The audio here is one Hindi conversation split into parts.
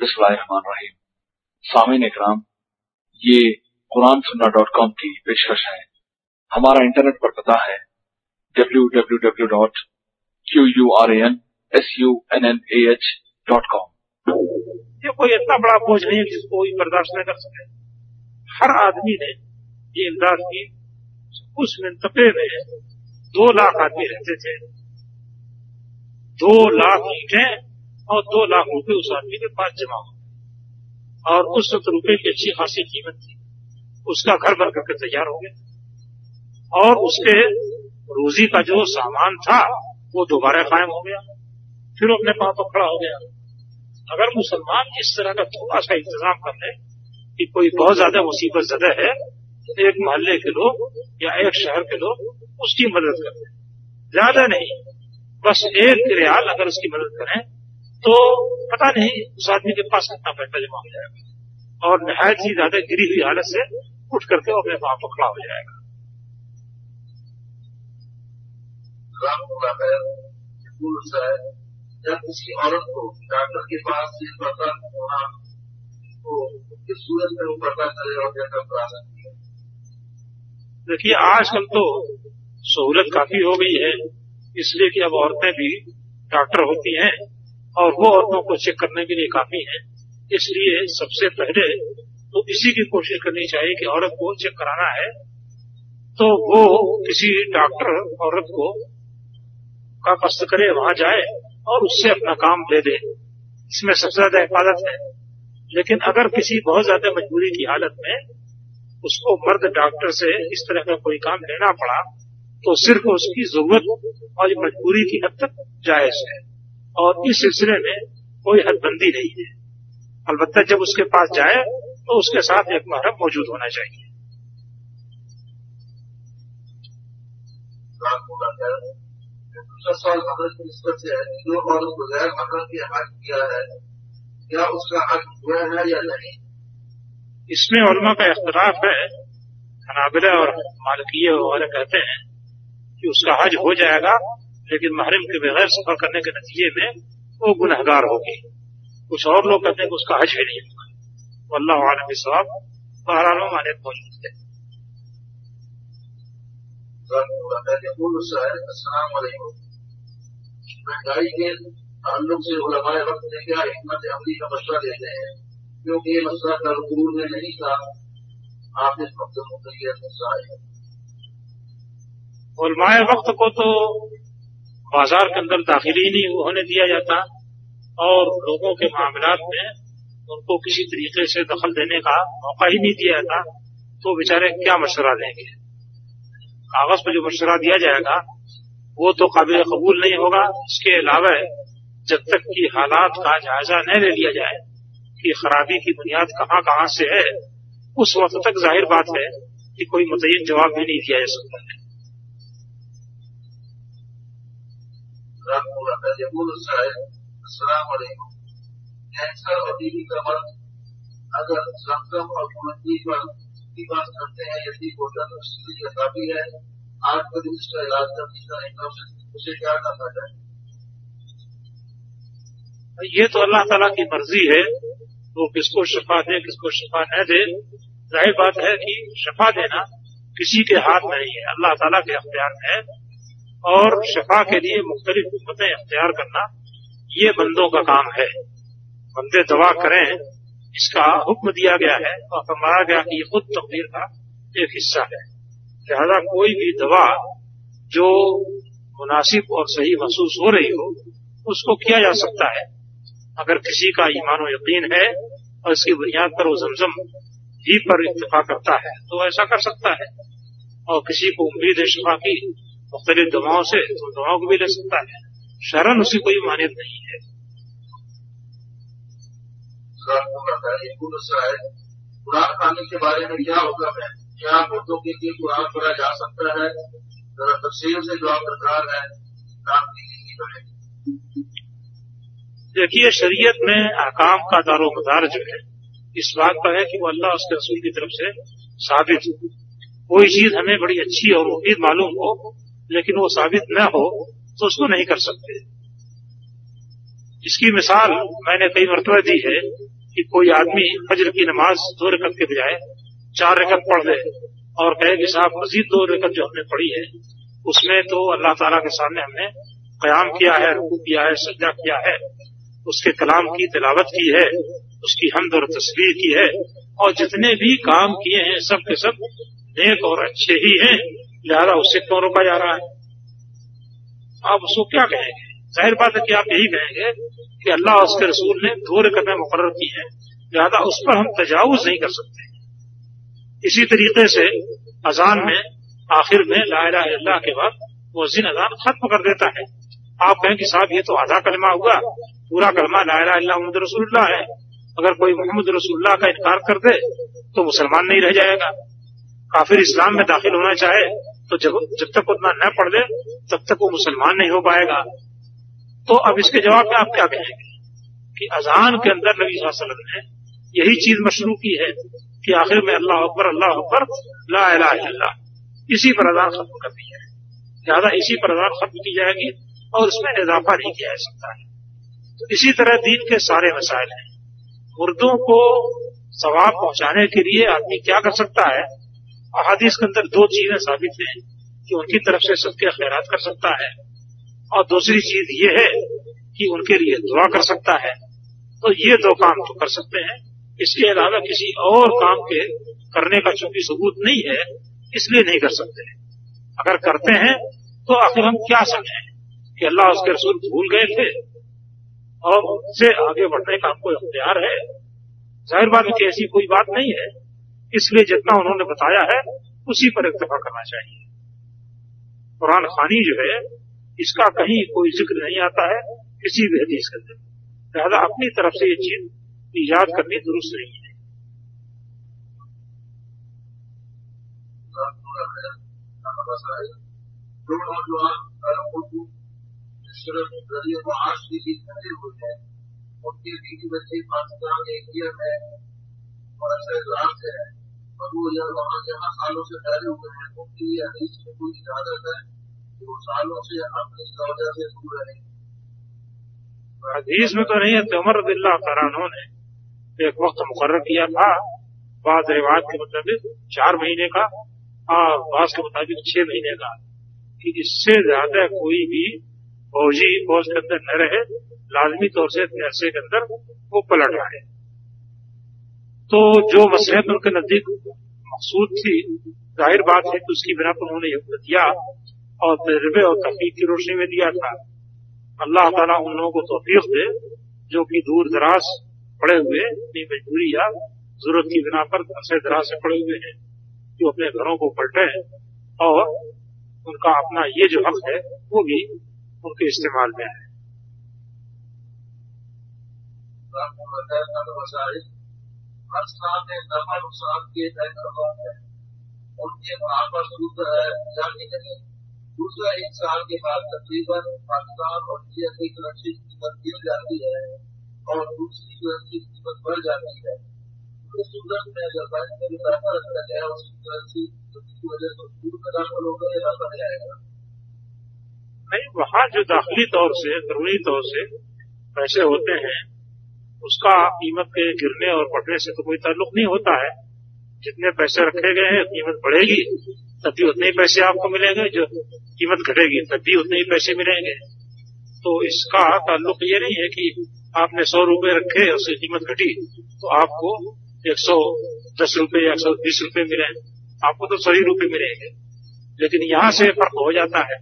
बिस्मिल्लाहिर्रहमानिर्रहीम सामीन इकराम ये कुरान सुन्ना डॉट कॉम की पेशकश है। हमारा इंटरनेट पर पता है W W W dot Q U R N, S U N N A H dot com. ये कोई इतना बड़ा बोझ नहीं है जिसको कोई बर्दाश्त न कर सके। हर आदमी ने ये इमदाद की, उस मंतबे में दो लाख आदमी रहते थे। दो लाख ईटें और दो लाख रुपए उस आदमी के पास जमा हो और उस वक्त रुपए की अच्छी खासी कीमत थी। उसका घर भर करके तैयार हो गया और उसके रोजी का जो सामान था, वो दोबारा कायम हो गया। फिर अपने पाँव पर खड़ा हो गया। अगर मुसलमान इस तरह का थोड़ा सा इंतज़ाम कर ले कि कोई बहुत ज़्यादा मुसीबत ज़्यादा है एक मोहल्ले के लोग या एक शहर के लोग उसकी मदद करते ज़्यादा नहीं, बस एक रियाल अगर उसकी मदद करें तो पता नहीं उस आदमी के पास कितना पैसा जमा हो जाएगा। और नहायत ही ज़्यादा गिरी हुई हालत से उठ करके अपने पाँव पर खड़ा हो जाएगा। जब किसी औरत को डॉक्टर के पास ये पता होना तो किस सूरत में वो पता करे और करा सकती है। देखिए आजकल तो सहूलत काफ़ी हो गई है इसलिए कि अब औरतें भी डॉक्टर होती हैं। और वो औरतों को चेक करने के लिए काफ़ी है। इसलिए सबसे पहले तो इसी की कोशिश करनी चाहिए कि औरत को चेक कराना है। तो वो किसी डॉक्टर औरत को का कष्ट करे, वहाँ जाए और उससे अपना काम दे दे। इसमें सबसे ज़्यादा हिफाजत है। लेकिन अगर किसी बहुत ज़्यादा मजबूरी की हालत में उसको मर्द डॉक्टर से इस तरह का कोई काम लेना पड़ा तो सिर्फ़ उसकी ज़रूरत और मजबूरी की हद तक जायज़ है। और इस सिलसिले में कोई हदबंदी नहीं है। अलबत्ता जब उसके पास जाए तो उसके साथ एक महरम मौजूद होना चाहिए। दूसरा सवाल हज़रत की निस्बत से है। जो औरत बगैर महरम के हक किया है। क्या उसका हक हुआ है या नहीं? इसमें उलमा का इख्तलाफ है। हनाबिला और मालकीय वाले कहते हैं कि उसका हज हो जाएगा लेकिन महरम के बगैर सफ़र करने के नतीजे में वो गुनहगार होगी कुछ और लोग कहते हैं कि उसका हज भी नहीं होगा अल्लाह आलम सवाब बहरहाल माने मौजूद है महँगाई के ताल्लुक से उलमाए वक्त ने क्या हिम्मत अमली का मशवरा देते हैं क्योंकि ये मसला तरकूर में नहीं था आप इस वक्त मुतलिया आए उलमाए वक्त को तो बाज़ार के अंदर दाखिल ही नहीं होने दिया जाता और लोगों के मामला में उनको किसी तरीके से दखल देने का मौका ही नहीं दिया जाता तो बेचारे क्या मशवरा देंगे? कागज़ पर जो मशवरा दिया जाएगा, वो तो काबिल कबूल नहीं होगा। इसके अलावा जब तक कि हालात का जायजा न ले लिया जाए कि खराबी की बुनियाद कहाँ कहाँ से है, उस वक्त तक ज़ाहिर बात है कि कोई मुतयन जवाब भी नहीं दिया जा सकता। है कैंसर और टीबी का मर्ज अगर जमजम और पर करते हैं, यदि भोजन उसके लिए काफ़ी है इसका इलाज करने का इंटरवेंशन उसे क्या करना चाहिए? ये तो अल्लाह ताला की मर्ज़ी है वो तो किसको शफा दे, किसको शफा न दे। ज़ाहिर बात है कि शफा देना किसी के हाथ में नहीं है, अल्लाह ताला के अख्तियार में है। और शफा के लिए मुख्तलिफ़ हिम्मतें अख्तियार करना ये बंदों का काम है। बंदे दवा करें, इसका हुक्म दिया गया है और फरमाया गया कि ये खुद तकदीर का एक हिस्सा है। लिहाजा कोई भी दवा जो मुनासिब और सही महसूस हो रही हो, उसको किया जा सकता है। अगर किसी का ईमान यकीन है और इसकी बुनियाद पर वो जमजम ही पर इतफा करता है तो ऐसा कर सकता है। और किसी को उम्मीद है शफा की मुख्तलिफ़ दवाओं से तो दवाओं को भी ले सकता है। शरण उसी कोई मान्यत नहीं है। कुरान खाने के बारे में क्या हुक्म है? क्या मुद्दों के लिए कुरान पढ़ा जा सकता है? तफसील से जवाब दरकार है देखिए शरीयत में अहकाम का दारोमदार जो है इस बात पर है कि वो अल्लाह उसके रसूल की तरफ़ से साबित हो। कोई चीज़ हमें बड़ी अच्छी और मुफीद मालूम हो लेकिन वो साबित न हो तो उसको नहीं कर सकते। इसकी मिसाल मैंने कई मरतबा दी है कि कोई आदमी फजर की नमाज़ दो रकत के बजाय चार रकत पढ़ दे और कहे कि साहब, मजीद दो रकत जो हमने पढ़ी है, उसमें तो अल्लाह ताला के सामने हमने कयाम किया है, रुकू किया है, सज्जा किया है, उसके कलाम की तिलावत की है, उसकी हमद और तस्वीर की है, और जितने भी काम किए हैं, सब के सब नेक और अच्छे ही हैं। लिहाजा उससे क्यों रोका जा रहा है? आप उसको क्या कहेंगे? ज़ाहिर बात है कि आप यही कहेंगे कि अल्लाह और उसके रसूल ने दो रकतें मुकर की हैं। लिहाजा उस पर हम तजावुज नहीं कर सकते। इसी तरीके से अजान में, आखिर में ला अल्लाह के बाद वो जिन अजान खत्म कर देता है। आप कहें कि साहब, ये तो आधा कलमा हुआ, पूरा कलमा लाला अल्लाह मोहम्मद रसूल्ला है। अगर कोई मोहम्मद रसूल्ला का इनकार कर दे तो मुसलमान नहीं रह जाएगा। काफिर इस्लाम में दाखिल होना चाहे तो जब जब तक उतना न पढ़ दे तब तक वो मुसलमान नहीं हो पाएगा। तो अब इसके जवाब में आप क्या कहेंगे? कि अजान के अंदर नबी वसल्लम ने यही चीज़ मशरू की है कि आखिर में अल्लाह अकबर अल्लाह अकबर, ला इसी पर अजान खत्म कर दी है लिहाजा इसी पर अजान खत्म की जाएगी और उसमें इजाफा नहीं किया जा सकता है। तो इसी तरह दीन के सारे मसाइल हैं। मुर्दों को सवाब पहुँचाने के लिए आदमी क्या कर सकता है? अहादीस के अंदर दो चीज़ें साबित हैं कि उनकी तरफ़ से सबके खैरात कर सकता है। और दूसरी चीज़ ये है कि उनके लिए दुआ कर सकता है। तो ये दो काम तो कर सकते हैं। इसके अलावा किसी और काम के करने का चूँकि सबूत नहीं है, इसलिए नहीं कर सकते। अगर करते हैं तो आखिर हम क्या समझें? कि अल्लाह उसके रसूल भूल गए थे। और उससे आगे बढ़ने का हमको अख्तियार है। ज़ाहिर बात ऐसी कोई बात नहीं है। इसलिए जितना उन्होंने बताया है, उसी पर इतफा करना चाहिए। कुरान खानी जो है, इसका कहीं कोई ज़िक्र नहीं आता है, किसी भी हदीस के अंदर। लिहाजा अपनी तरफ़ से ये चीज़ ईजाद करनी दुरुस्त नहीं है। उनके पाकिस्तान और है। और वो यह सालों से हुए हैं उनके लिए हदीस में कोई इजाज़त है, कि वो सालों से अपनी से दूर रहे। हदीस में तो नहीं है, उमर रदिल्ला तरानों ने एक वक्त मुकर किया था, बाद रिवाज के मुताबिक चार महीने का, और बास के मुताबिक छह महीने का, कि इससे ज़्यादा कोई भी फौजी फौज के अंदर न रहे, लाजमी तौर से ऐसे के अंदर वो पलट रहा है तो जो मसलहत उनके नज़दीक मकसूद थी, ज़ाहिर बात है कि उसकी बिना पर उन्होंने दिया और तजर्बे और तकलीफ़ की रोशनी में दिया था। अल्लाह ताला उन लोगों को तोफीक दे, जो कि दूर दराज पड़े हुए अपनी मजबूरी या ज़रूरत की बिना पर अरसे दराज से पड़े हुए हैं जो अपने घरों को पलटे और उनका अपना ये जो हक है, वो भी उनके इस्तेमाल में है। हर साल में नफर साल के तय करवा है। उनके वहाँ पर शुद्ध है जाने लगे दूसरा एक साल के बाद तकरीबन पाकिस्तान और इंडिया की करेंसी कीमत गिर जाती है और दूसरी करेंसी कीमत बढ़ जाती है। तो सूरत में बैंक में पैसा रखा गया उसकी करेंसी की वजह से दूर का दाखिल हो गया रखा जाएगा। नहीं, वहाँ जो दाखिली तौर से ज़रूरी तौर से पैसे होते हैं उसका कीमत के गिरने और बढ़ने से तो कोई ताल्लुक नहीं होता है। जितने पैसे रखे गए हैं, कीमत बढ़ेगी तब भी उतने ही पैसे आपको मिलेंगे। जो कीमत घटेगी तब भी उतने ही पैसे मिलेंगे। तो इसका ताल्लुक ये नहीं है कि आपने सौ रुपये रखे, उससे कीमत घटी तो आपको एक सौ दस रुपये या एक सौ बीस रुपये मिले। आपको तो सही रुपये मिलेंगे। लेकिन यहाँ से फ़र्क हो जाता है,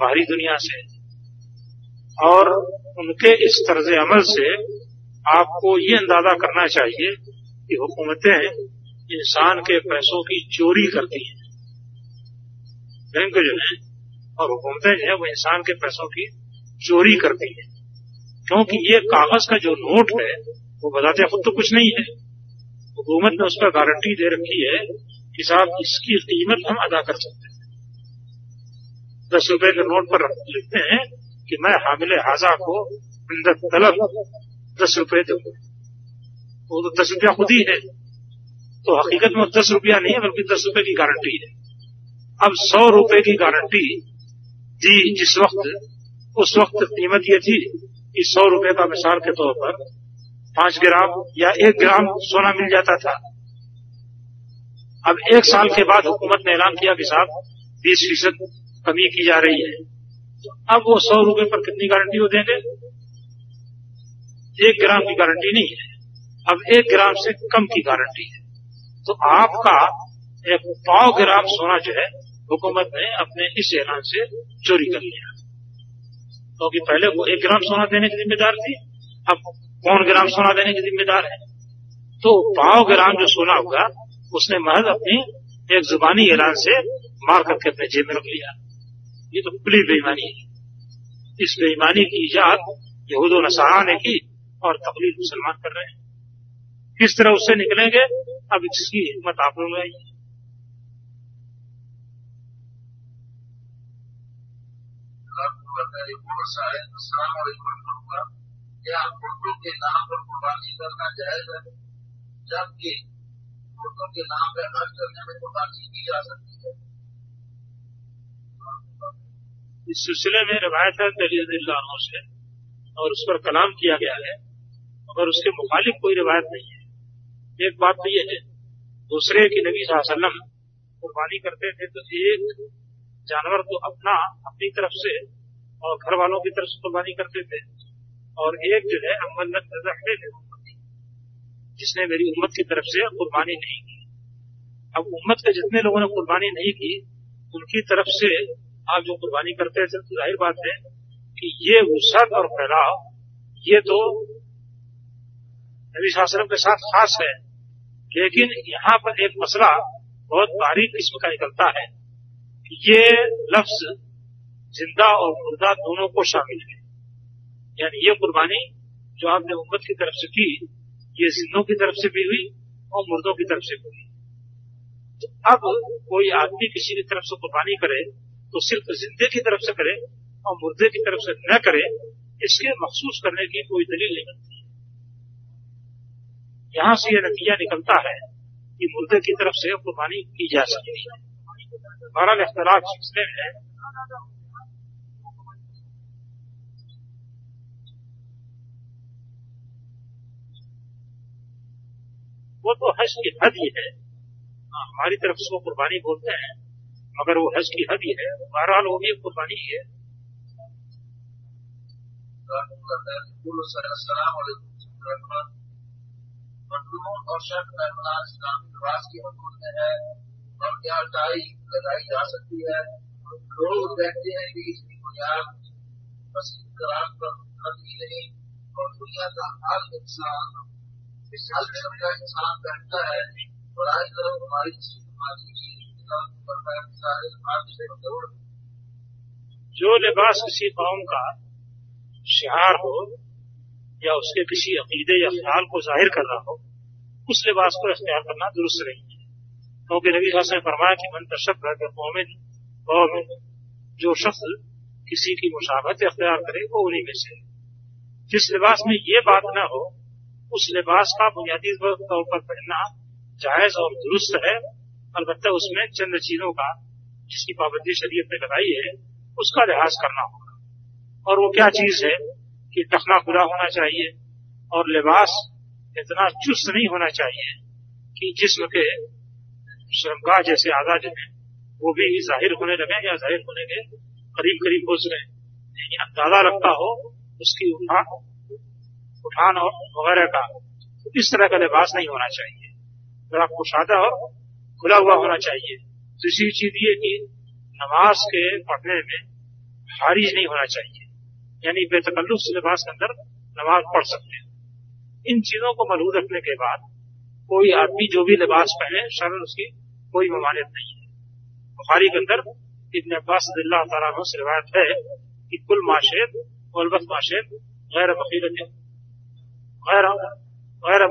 बाहरी दुनिया से। और उनके इस तर्ज अमल से आपको ये अंदाज़ा करना चाहिए कि हुकूमतें इंसान के पैसों की चोरी करती हैं। बैंक जो है और हुकूमतें जो है वो इंसान के पैसों की चोरी करती हैं। क्योंकि ये कागज़ का जो नोट है, वो बताते खुद तो कुछ नहीं है। हुकूमत ने उस पर गारंटी दे रखी है कि साहब इसकी कीमत हम अदा कर सकते हैं। दस रुपए के नोट पर लिखते हैं कि मैं हामिल हाजा को तलब दस रुपए दो। वो तो दस रुपया खुद ही है। तो हकीकत में दस रुपया नहीं है, बल्कि दस रुपए की गारंटी है। अब सौ रुपए की गारंटी दी जिस वक्त, उस वक्त कीमत ये थी कि सौ रुपए का मिसाल के तौर पर पाँच ग्राम या एक ग्राम सोना मिल जाता था। अब एक साल के बाद हुकूमत ने ऐलान किया कि साहब, बीस फ़ीसद कमी की जा रही है। तो अब वो सौ रुपए पर कितनी गारंटी वो देंगे? एक ग्राम की गारंटी नहीं है। अब एक ग्राम से कम की गारंटी है। तो आपका एक पाव ग्राम सोना जो है, हुकूमत ने अपने इस ऐलान से चोरी कर लिया। क्योंकि तो पहले वो एक ग्राम सोना देने की जिम्मेदार थी, अब पौन ग्राम सोना देने की जिम्मेदार है। तो पाव ग्राम जो सोना होगा, उसने महज अपनी एक जुबानी ऐलान से मार करके अपने जेब में रख लिया। ये तो खुली बेईमानी है। इस बेईमानी की इजाद यहूद नसारा ने की। और तकलीफ़ मुसलमान कर रहे हैं। किस तरह उससे निकलेंगे, अब इसकी हिम्मत आप लोग आई के नाम पर कुर्बानी करना जायज़ है जबकि के नाम पर हज करने में कुर्बानी की जा सकती है इस सिलसिले में रवायत है दलील से और उस पर कलाम किया गया है। मगर उसके मुखालिफ कोई रिवायत नहीं है। एक बात तो यह है, दूसरे की नबी वसल्लम कुर्बानी करते थे तो एक जानवर को अपना, अपनी तरफ़ से और घर वालों की तरफ़ से कुर्बानी करते थे। और एक जो है अमल जिसने मेरी उम्मत की तरफ़ से कुर्बानी नहीं की। अब उम्मत के जितने लोगों ने कुर्बानी नहीं की, उनकी तरफ़ से आप जो कुर्बानी करते थे तो ज़ाहिर बात है कि ये वसत और फैलाव, ये तो नबी शास्त्रम के साथ खास है। लेकिन यहाँ पर एक मसला बहुत बारीक किस्म का निकलता है कि ये लफ्ज ज़िंदा और मुर्दा दोनों को शामिल है। यानी ये कुर्बानी जो आपने उम्मत की तरफ़ से की, ये जिंदों की तरफ़ से भी हुई और मुर्दों की तरफ़ से भी हुई। तो अब कोई आदमी किसी की तरफ़ से कुर्बानी करे तो सिर्फ़ जिंदे की तरफ़ से करे और मुर्दे की तरफ़ से न करे, इसके महसूस करने की कोई दलील नहीं बनती। यहाँ से यह नतीजा निकलता है कि मुर्दे की तरफ़ से कुर्बानी की जा सकती है। बहरहाल इख्तलाफ सिलसिले में वो तो हज की हद ही है। हाँ, हमारी तरफ़ से वो कुर्बानी बोलते हैं मगर वो हज की हद ही है। बहरहाल वो भी कुर्बानी ही है और शर्त निवास की हदूद में है, और क्या टाई लगाई जा सकती है। लोग कहते हैं कि इसकी बुनियाद मसीह करार पर नहीं और दुनिया का हर इंसान इस हर किस्म का इंसान बैठता है और आज तरफ़ हमारी जो लिबास किसी कौम का शिहार हो या उसके किसी अकीदे या ख्याल को ज़ाहिर कर रहा हो, उस लिबास को इख्तियार करना दुरुस्त नहीं है। क्योंकि नबी ने फरमाया कि मन तशक मोमिन मोमिन, जो शख्स किसी की मुशावत अख्तियार करे, वो उन्हीं में से जिस लिबास में ये बात न हो, उस लिबास का बुनियादी तौर पर पहनना जायज़ और दुरुस्त है। अलबत्ता उसमें चंद चीज़ों का, जिसकी पाबंदी शरीयत ने लगाई है, उसका लिहाज करना होगा। और वो क्या चीज़ है? कि टखना खुला होना चाहिए और लिबास इतना चुस्त नहीं होना चाहिए कि जिसम के श्रमगा जैसे जो है। वो भी ज़ाहिर होने लगे या ज़ाहिर होने के करीब करीब हो सके यानी अंदाज़ा रखता हो, उसकी उठान उठान और वगैरह का। तो इस तरह का लिबास नहीं होना चाहिए। जरा कुशादा और खुला हुआ होना चाहिए। दूसरी चीज़ ये कि नमाज़ के पढ़ने में हारिज नहीं होना चाहिए। यानी बेतकल्लुफ लिबास के अंदर नमाज़ पढ़ सकते हैं। इन चीज़ों को मलूद रखने के बाद कोई आदमी जो भी लिबास पहने शरण उसकी कोई ममानियत नहीं है। बुखारी के अंदर इतने अब्बास तला से रिवायत है कि कुल माशेद वलबत माशेद गैर वकीलत गैर गैर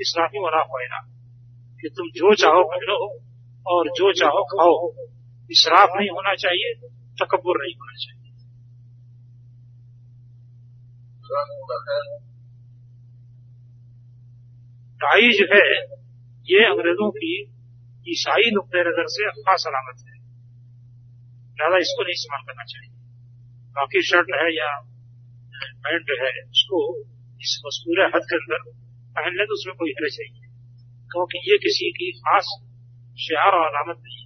इसराफी वला पैना कि तुम जो चाहो पहनो और जो चाहो खाओ। इसराफ नहीं होना चाहिए तकबर नहीं होना चाहिए। टाई जो है, ये अंग्रेज़ों की ईसाई नुकते नज़र से खास सलामत है। ज़्यादा इसको नहीं इस्तेमाल करना चाहिए। बाकी शर्ट है या पैंट है उसको इस मस्कूर हद के अंदर पहन ले तो उसमें कोई हर्ज है। क्योंकि ये किसी की खास शियार और अलामत नहीं है।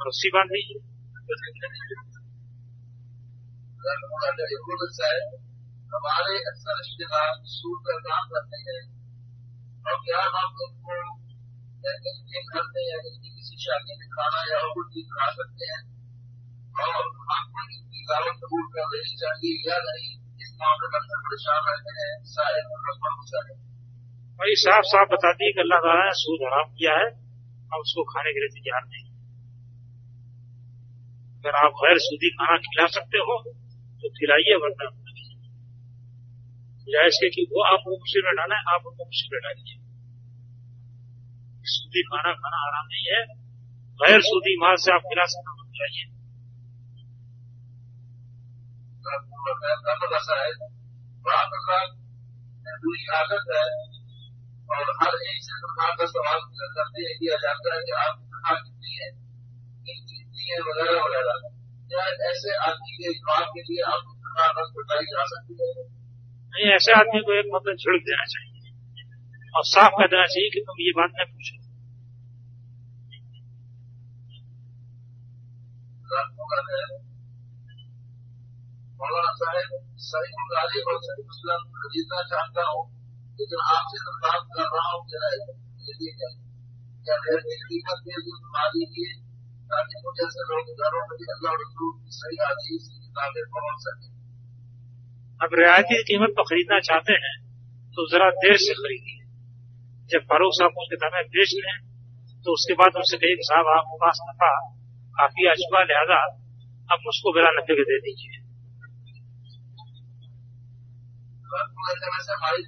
रस्सी बाँध दीजिए हमारे अक्सर रिश्तेदार सूट का काम करते हैं और क्या हम उनको में या इनकी किसी शादी में खाना या और कुछ चीज़ खा सकते हैं और हमको इनकी दावत कबूल कर लेनी चाहिए या नहीं इस मामले में अक्सर परेशान रहते हैं शायद भाई साफ़ साफ़ बता दिए कि अल्लाह ताला ने सूद हराम किया है हम उसको खाने के लिए तैयार नहीं अगर आप गैर सूदी खाना खिला सकते हो तो खिलाइए, वरना जायज़ के कि वो आपको मुश्किल में डाला है, आप उनको मुश्किल में डालिए। सूदी खाना खाना आराम नहीं है। गैर सूदी माल से आप खिला सकते हो खिलाइए। आदत है और हर एक से सरकार का सवाल करते हैं किया जाता है कि आप कितनी है? है वगैरह वगैरह क्या ऐसे आदमी के के लिए आप बताई जा सकती है। नहीं ऐसे आदमी को एक मतलब छिड़क देना चाहिए। और साफ़ कर देना चाहिए कि तुम ये बात न पूछो। मौलाना साहब सही मुतालिब और सही मुस्लिम खरीदना चाहता हूँ लेकिन आपसे दरखास्त कर रहा हूँ क्या क्या कीमत के लिए माली की ताकि मुझे से लोग घरों में अल्लाह रसूल की सही की किताबें पहुँच सके अब रियायती कीमत पर खरीदना चाहते हैं तो जरा देर से खरीदिए। जब फारूक साहब कुछ किताबें बेच लें तो उसके बाद उनसे कहिए कि साहब आपके पास नफा काफ़ी आ चुका लिहाजा अब मुझको बिला नफे के दे दीजिए। हमारी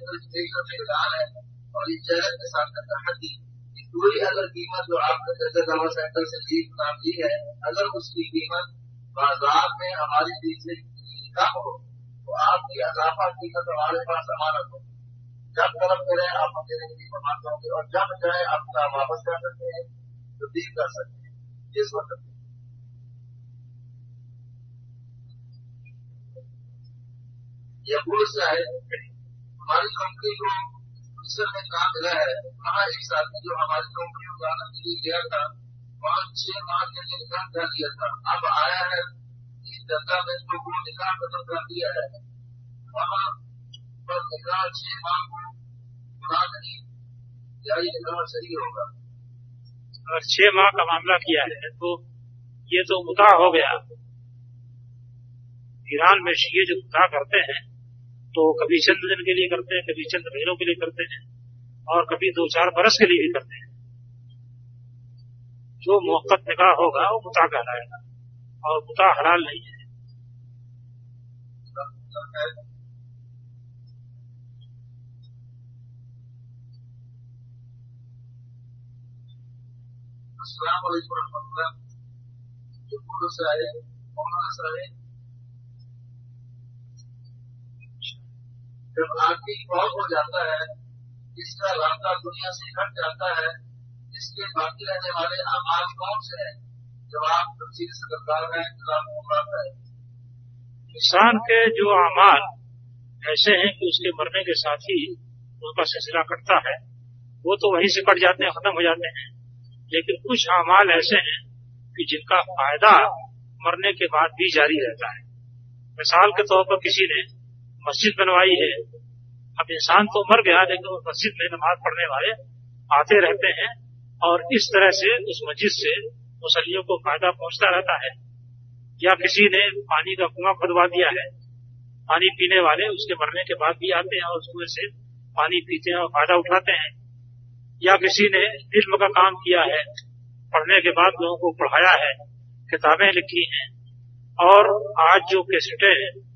और इस चैनल के साथ कोई अगर कीमत जो आपने जैसे दवा सेंटर से ली नाम ली है, अगर उसकी कीमत बाज़ार में हमारी चीज़ से कम हो तो आपकी अजाफा कीमत हमारे पास अमानत हो। जब तरफ़ करें, आप हमें नहीं प्रमाण होंगे और जब चाहे अपना वापस कर सकते हैं तो डील कर सकते हैं। जिस वक्त यह पुरुष है, हमारी कंपनी को मिस्र में काम मिला है। वहाँ एक साथी जो हमारी कंपनी आने के लिए गया था पाँच छह माह के लिए निकाह कर दिया था। अब आया है, इस दंगा में जो वो निकाह खत्म कर दिया है, वहाँ पर निकाह छह माह को बुरा नहीं या ये सही होगा। अगर छह माह का मामला किया है तो ये तो मुता हो गया। ईरान में शीए जो मुता करते हैं तो कभी चंद दिन के लिए करते हैं, कभी चंद महीनों के लिए करते हैं, और कभी दो चार बरस के लिए भी करते हैं। जो मोहब्बत निकाह होगा, वो मुता कहलाएगा, और मुता हलाल नहीं है। अस्सलाम जब आदमी बहुत हो जाता है, इसका रास्ता दुनिया से हट जाता है, इसके बाकी रहने वाले आमाल कौन से हैं? आप तफसील से सरकार है। इंसान के जो अमाल ऐसे हैं कि उसके मरने के साथ ही उनका सिलसिला कटता है, वो तो वहीं से कट जाते हैं, खत्म हो जाते हैं। लेकिन कुछ अमाल ऐसे हैं कि जिनका फ़ायदा मरने के बाद भी जारी रहता है। मिसाल के तौर पर किसी ने मस्जिद बनवाई है। अब इंसान तो मर गया, लेकिन उस मस्जिद में नमाज़ पढ़ने वाले आते रहते हैं और इस तरह से उस मस्जिद से मुसलियों को फ़ायदा पहुँचता रहता है। या किसी ने पानी का कुआँ खुदवा दिया है, पानी पीने वाले उसके मरने के बाद भी आते हैं और कुएँ से पानी पीते हैं और फ़ायदा उठाते हैं। या किसी ने इल्म का काम किया है, पढ़ने के बाद लोगों को पढ़ाया है, किताबें लिखी हैं और आज जो कैसेटें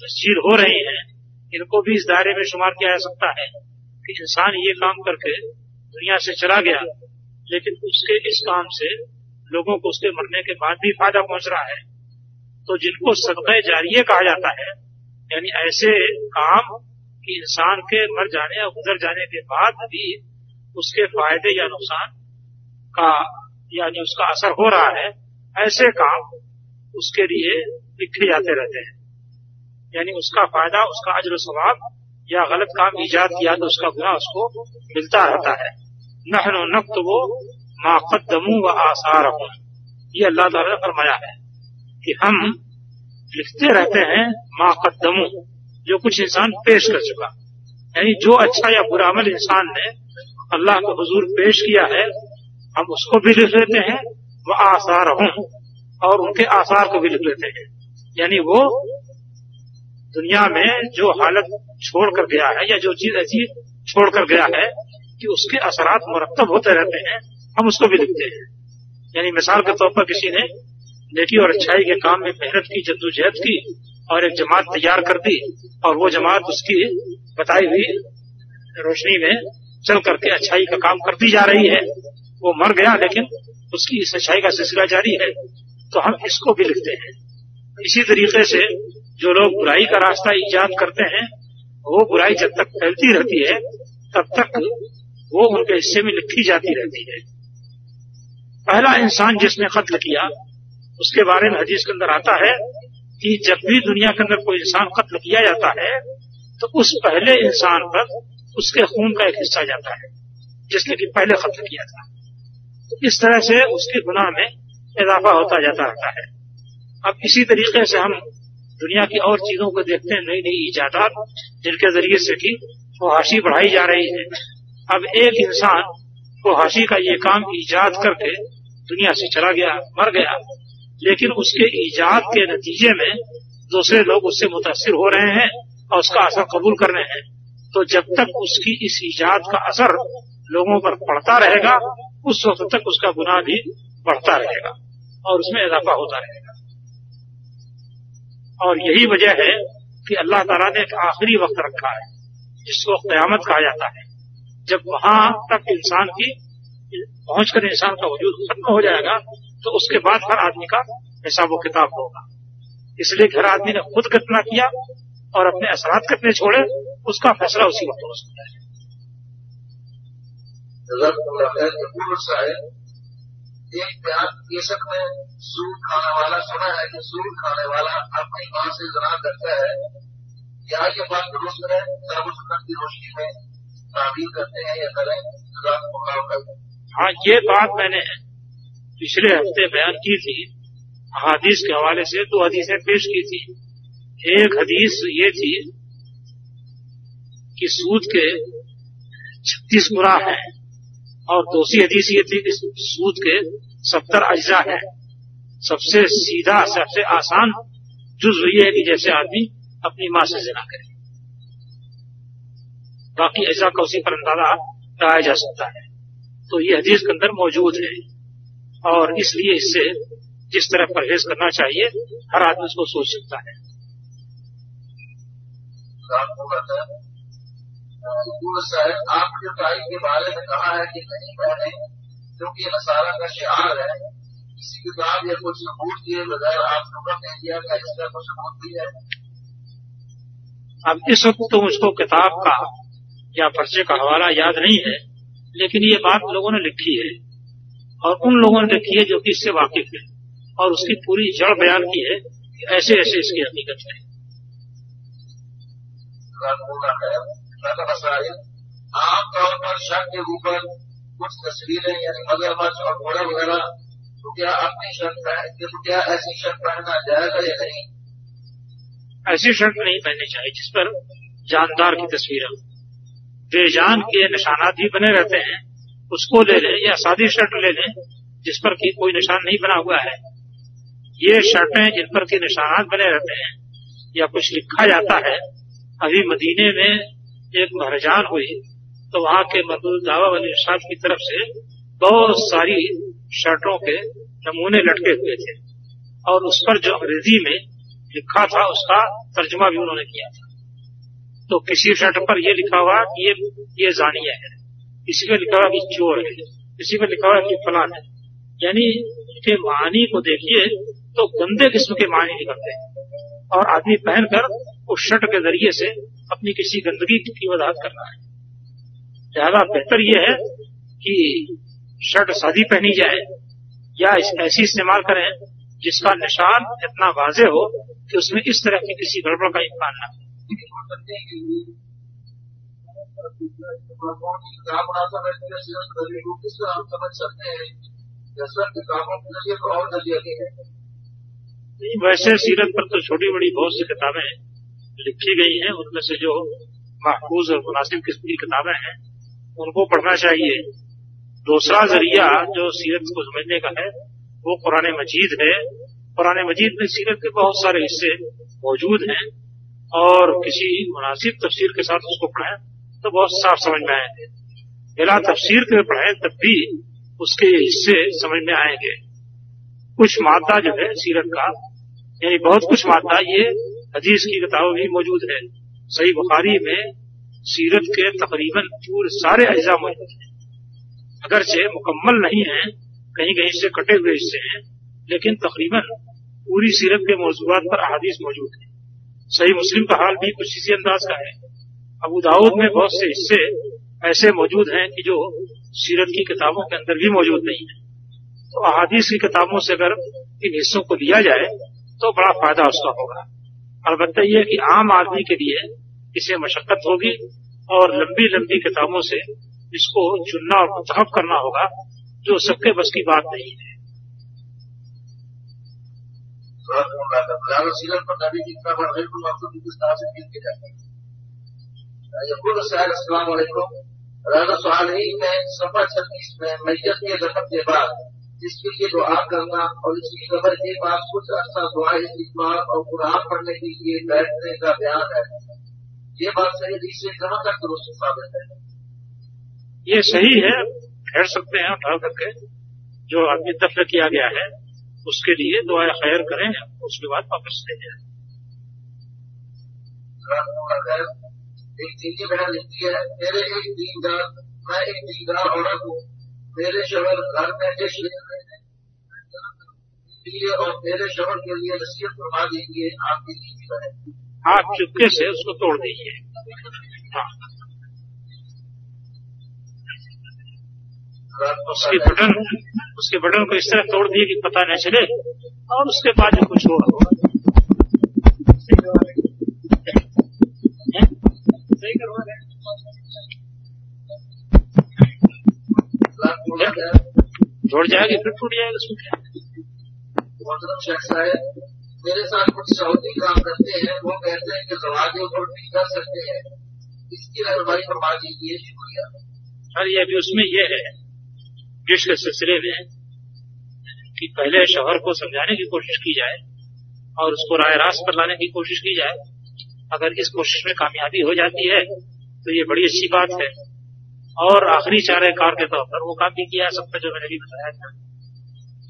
तस्जीर हो रही हैं, इनको भी इस दायरे में शुमार किया जा सकता है कि इंसान ये काम करके दुनिया से चला गया, लेकिन उसके इस काम से लोगों को उसके मरने के बाद भी फ़ायदा पहुँच रहा है। तो जिनको सदक़ जारिये कहा जाता है, यानी ऐसे काम कि इंसान के मर जाने या गुजर जाने के बाद भी उसके फ़ायदे या नुकसान का, यानी उसका असर हो रहा है, ऐसे काम उसके लिए लिखे जाते रहते हैं। यानी उसका फ़ायदा, उसका अजर स्वभाव या गलत काम ईजाद किया तो उसका गुना उसको मिलता रहता है। नहन नक्त वो माकदमू व आसार ये अल्लाह ताला ने फरमाया है कि हम लिखते रहते हैं माकदमू जो कुछ इंसान पेश कर चुका। यानी जो अच्छा या बुरा अमल इंसान ने अल्लाह के हजूर पेश किया है, हम उसको भी लिख लेते हैं वह आसार हूँ और उनके आसार को भी लिख लेते हैं। यानी वो दुनिया में जो हालत छोड़ कर गया है या जो चीज़ ऐसी छोड़ कर गया है कि उसके असरात मुरतब होते रहते हैं, हम उसको भी लिखते हैं। यानी मिसाल के तौर पर किसी ने नेकी और अच्छाई के काम में मेहनत की, जद्दोजहद की और एक जमात तैयार कर दी और वो जमात उसकी बताई हुई रोशनी में चल करके अच्छाई का काम करती जा रही है। वो मर गया, लेकिन उसकी इस अच्छाई का सिलसिला जारी है। तो हम इसको भी लिखते हैं। इसी तरीके से जो लोग बुराई का रास्ता ईजाद करते हैं, वो बुराई जब तक फैलती रहती है, तब तक वो उनके हिस्से में लिखी जाती रहती है। पहला इंसान जिसने कत्ल किया, उसके बारे में हदीस के अंदर आता है कि जब भी दुनिया के अंदर कोई इंसान कत्ल किया जाता है तो उस पहले इंसान पर उसके खून का एक हिस्सा जाता है, जिसने कि पहले कत्ल किया था। तो इस तरह से उसके गुनाह में इजाफा होता जाता रहता है। अब इसी तरीके से हम दुनिया की और चीज़ों को देखते हैं नई नई ईजादात जिनके ज़रिए से कि फुहाशी बढ़ाई जा रही है। अब एक इंसान फुहाशी का ये काम ईजाद करके दुनिया से चला गया, मर गया, लेकिन उसके ईजाद के नतीजे में दूसरे लोग उससे मुतासर हो रहे हैं और उसका असर कबूल कर रहे हैं। तो जब तक उसकी इस ईजाद का असर लोगों पर पड़ता रहेगा, उस वक्त तक उसका गुनाह भी बढ़ता रहेगा और उसमें इजाफा होता रहेगा। और यही वजह है कि अल्लाह ताला ने एक आखिरी वक्त रखा है, जिसको क्यामत कहा जाता है। जब वहाँ तक इंसान की पहुंचकर इंसान का वजूद खत्म हो जाएगा तो उसके बाद हर आदमी का हिसाब व किताब होगा। इसलिए हर आदमी ने खुद कितना किया और अपने असरात कितने छोड़े, उसका फैसला उसी वक्त हो सकता है। एक बयान केसक में सूद खाने वाला सुना है कि सूद खाने वाला अपनी माँ से जना करता है क्या ये बात दुरुस्त है सर्वसुन्नत की रोशनी में तामील करते हैं या करें हाँ ये बात मैंने पिछले हफ़्ते बयान की थी हदीस के हवाले से, दो हदीसें पेश की थी। एक हदीस ये थी कि सूद के छत्तीस गुना है, और दूसरी हदीस ये थी कि सूद के सत्तर अज्जा है। सबसे सीधा, सबसे आसान जुज ये है कि जैसे आदमी अपनी माँ से जिना करे। बाकी ऐसा का उसी पर अंदाज़ा लगाया जा सकता है। तो ये हदीस के अंदर मौजूद है। और इसलिए इससे जिस तरह परहेज करना चाहिए, हर आदमी उसको सोच सकता है। आपने ताई के बारे में कहा है कि नहीं क्योंकि नसारा का शिकार है किसी किताब या कुछ सबूत दिए बगैर आप लोगों ने दिया का इसका कुछ सबूत भी है। अब इस वक्त तो मुझको किताब का या पर्चे का हवाला याद नहीं है लेकिन ये बात लोगों ने लिखी है और उन लोगों ने लिखी है जो कि इससे वाकिफ है और उसकी पूरी जड़ बयान की है कि ऐसे ऐसे इसकी हकीकत है। आमतौर पर शर्ट के ऊपर कुछ तस्वीरें यानी मगरमच्छ और घोड़ा वगैरह तो क्या अपनी शर्ट पहन तो क्या ऐसी शर्ट पहनना जाएगा या नहीं? ऐसी शर्ट नहीं पहननी चाहिए, जिस पर जानदार की तस्वीर हो। बेजान के निशानात भी बने रहते हैं, उसको ले लें या सादी शर्ट ले लें, जिस पर की कोई निशान नहीं बना हुआ है। ये शर्टें जिन पर के निशानात बने रहते हैं, या कुछ लिखा जाता है, अभी मदीने में एक महरजान हुई तो वहाँ के मदूद दावा वाले साहब की तरफ़ से बहुत सारी शर्टों के नमूने लटके हुए थे। और उस पर जो अंग्रेज़ी में लिखा था, उसका तर्जुमा भी उन्होंने किया था। तो किसी शर्ट पर यह लिखा हुआ कि ये ये जानिया है। किसी में लिखा हुआ कि चोर है। किसी में लिखा हुआ कि फलान है। यानी उनके मानी को देखिए तो गंदे किस्म के मानी निकलते हैं। और आदमी पहनकर उस शर्ट के ज़रिए से अपनी किसी गंदगी की वजाहत करना है। लिहाजा बेहतर यह है कि शर्ट शादी पहनी जाए या इस ऐसी इस्तेमाल करें जिसका निशान इतना वाजे हो कि उसमें इस तरह की किसी गड़बड़ का इम्कान न नहीं वैसे सीरत पर तो छोटी बड़ी बहुत सी किताबें लिखी गई हैं, उनमें से जो महफूज और मुनासिब किस्म की किताबें हैं उनको पढ़ना चाहिए। दूसरा ज़रिया जो सीरत को समझने का है, वो कुरान मजीद है। कुरान मजीद में सीरत के बहुत सारे हिस्से मौजूद हैं और किसी मुनासिब तफसीर के साथ उसको पढ़ें तो बहुत साफ़ समझ में आएँगे। बिला तफसीर के पढ़ें तब भी उसके हिस्से समझ में आएँगे। कुछ मादा जो है सीरत का, यानी बहुत कुछ मादा, ये हदीस की किताबों भी मौजूद है। सही बुखारी में सीरत के तकरीबन पूरे सारे अज्जा मौजूद हैं। अगरचे मुकम्मल नहीं है, कहीं कहीं से कटे हुए हिस्से हैं, लेकिन तकरीबन पूरी सीरत के मौजूद पर अहादीस मौजूद है। सही मुस्लिम का हाल भी कुछ इसी अंदाज का है। अबू दाऊद में बहुत से हिस्से ऐसे मौजूद हैं कि जो सीरत की किताबों के अंदर भी मौजूद नहीं है। तो अहादीस की किताबों से अगर इन हिस्सों को लिया जाए तो बड़ा फ़ायदा उसका होगा। अलबत्त यह कि आम आदमी के लिए इसे मशक्कत होगी और लंबी लंबी किताबों से इसको चुनना और मुंतब करना होगा, जो सबके बस की बात नहीं है। राजा सुहानी में छत्तीस में मैयत के दफन के बाद इसके लिए दुआ करना और इसकी खबर के पास कुछ अर्सा दुआ इस्तेमाल और कुरान पढ़ने के लिए बैठने का बयान है। ये बात सही से कहाँ तक दुरुस्त साबित है। ये सही है ठहर सकते हैं उठा करके। जो आदमी दफन किया गया है उसके लिए दुआ खैर करें उसके बाद वापस ले जाए। एक चीज़ें बहन लिखती है मेरे एक दीनदार मैं एक दीनदार औरत हूँ। मेरे शोहर घर में लिए और मेरे शोहर के लिए नसीहत फरमा दीजिए आपकी नीति बने आप चुपके से उसको तोड़ दीजिए हाँ। उसके बटन उसके बटन को इस तरह तोड़ दिए कि पता न चले और उसके बाद जो कुछ हो जोड़ जाएगी फिर टूट जाएगा उसमें क्या है मेरे साथ कुछ सऊदी काम करते हैं, वो कहते हैं कि जवाब ऊपर भी कर सकते हैं। इसकी रहनमाई फरमा दीजिए शुक्रिया। सर, ये अभी उसमें ये है जिस सिलसिले में, कि पहले शहर को समझाने की कोशिश की जाए और उसको राय रास्त पर लाने की कोशिश की जाए। अगर इस कोशिश में कामयाबी हो जाती है तो ये बड़ी अच्छी बात है। और आखिरी चारे कार के तौर पर वो काम भी किया सबका जो मैंने भी बताया था।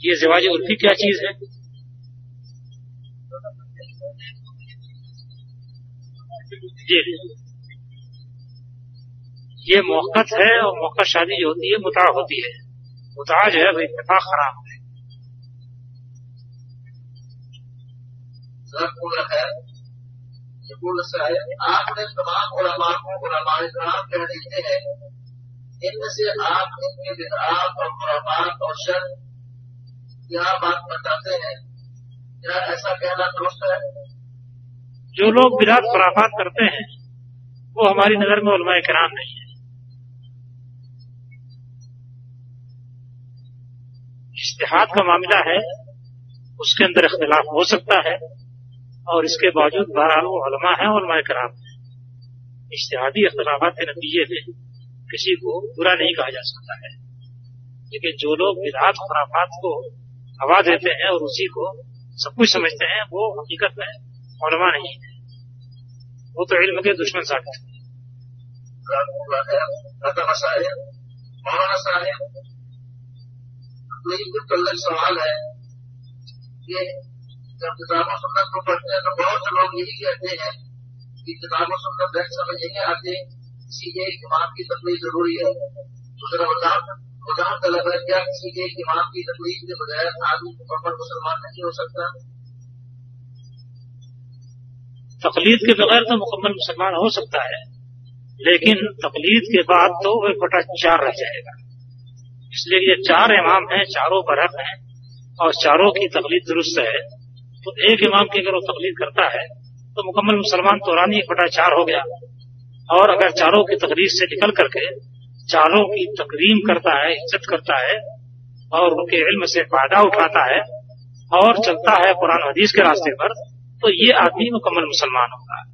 ये जिवाज उर्फी क्या चीज़ है? जी। ये मौकत है और मौका शादी जो होती है मुता होती है। मुता जो है भाई इतफाक खराब है। आपने तमाम को कह देते हैं, इनमें से आप इनके बिदात और खुराफात और शर क्या बात बताते हैं? क्या ऐसा कहना दुरुस्त है? जो लोग बिरात खुराफात करते हैं, वो हमारी नज़र में उलमा कराम नहीं है। इश्तेहाद का मामला है, उसके अंदर इख्तलाफ हो सकता है, और इसके बावजूद बहरहाल वो उलमा है, उलमा कराम है। इश्तेहादी इख्तलाफात के नतीजे में किसी को बुरा नहीं कहा जा सकता है। लेकिन जो लोग विराट खुराफात को हवा देते हैं और उसी को सब कुछ समझते हैं, वो हकीकत में मौलमा नहीं वो तो इल्म के दुश्मन साबित है कि जब किताबों सुन्नत बहुत से लोग यही कहते हैं कि किताबों सुन्नत समझ नहीं आते किसी एक इमाम की तकलीफ़ ज़रूरी है तो जरा वजाहत तलब है क्या एक इमाम की तकलीफ़ के बगैर आदमी मुकम्मल मुसलमान नहीं हो सकता तकलीद के बगैर तो मुकम्मल मुसलमान हो सकता है, लेकिन तकलीद के बाद तो वह बटा चार रह जाएगा। इसलिए ये चार इमाम हैं, चारों बरक हैं, और चारों की तकलीद दुरुस्त है। तो एक इमाम की अगर वो तकलीद करता है तो मुकम्मल मुसलमान तो रानी एक बटा चार हो गया। और अगर चारों की तकलीद से निकल करके चारों की तकरीम करता है, इज़्ज़त करता है, और उनके इल्म से फ़ायदा उठाता है, और चलता है कुरान हदीस के रास्ते पर तो ये आदमी मुकम्मल मुसलमान होता है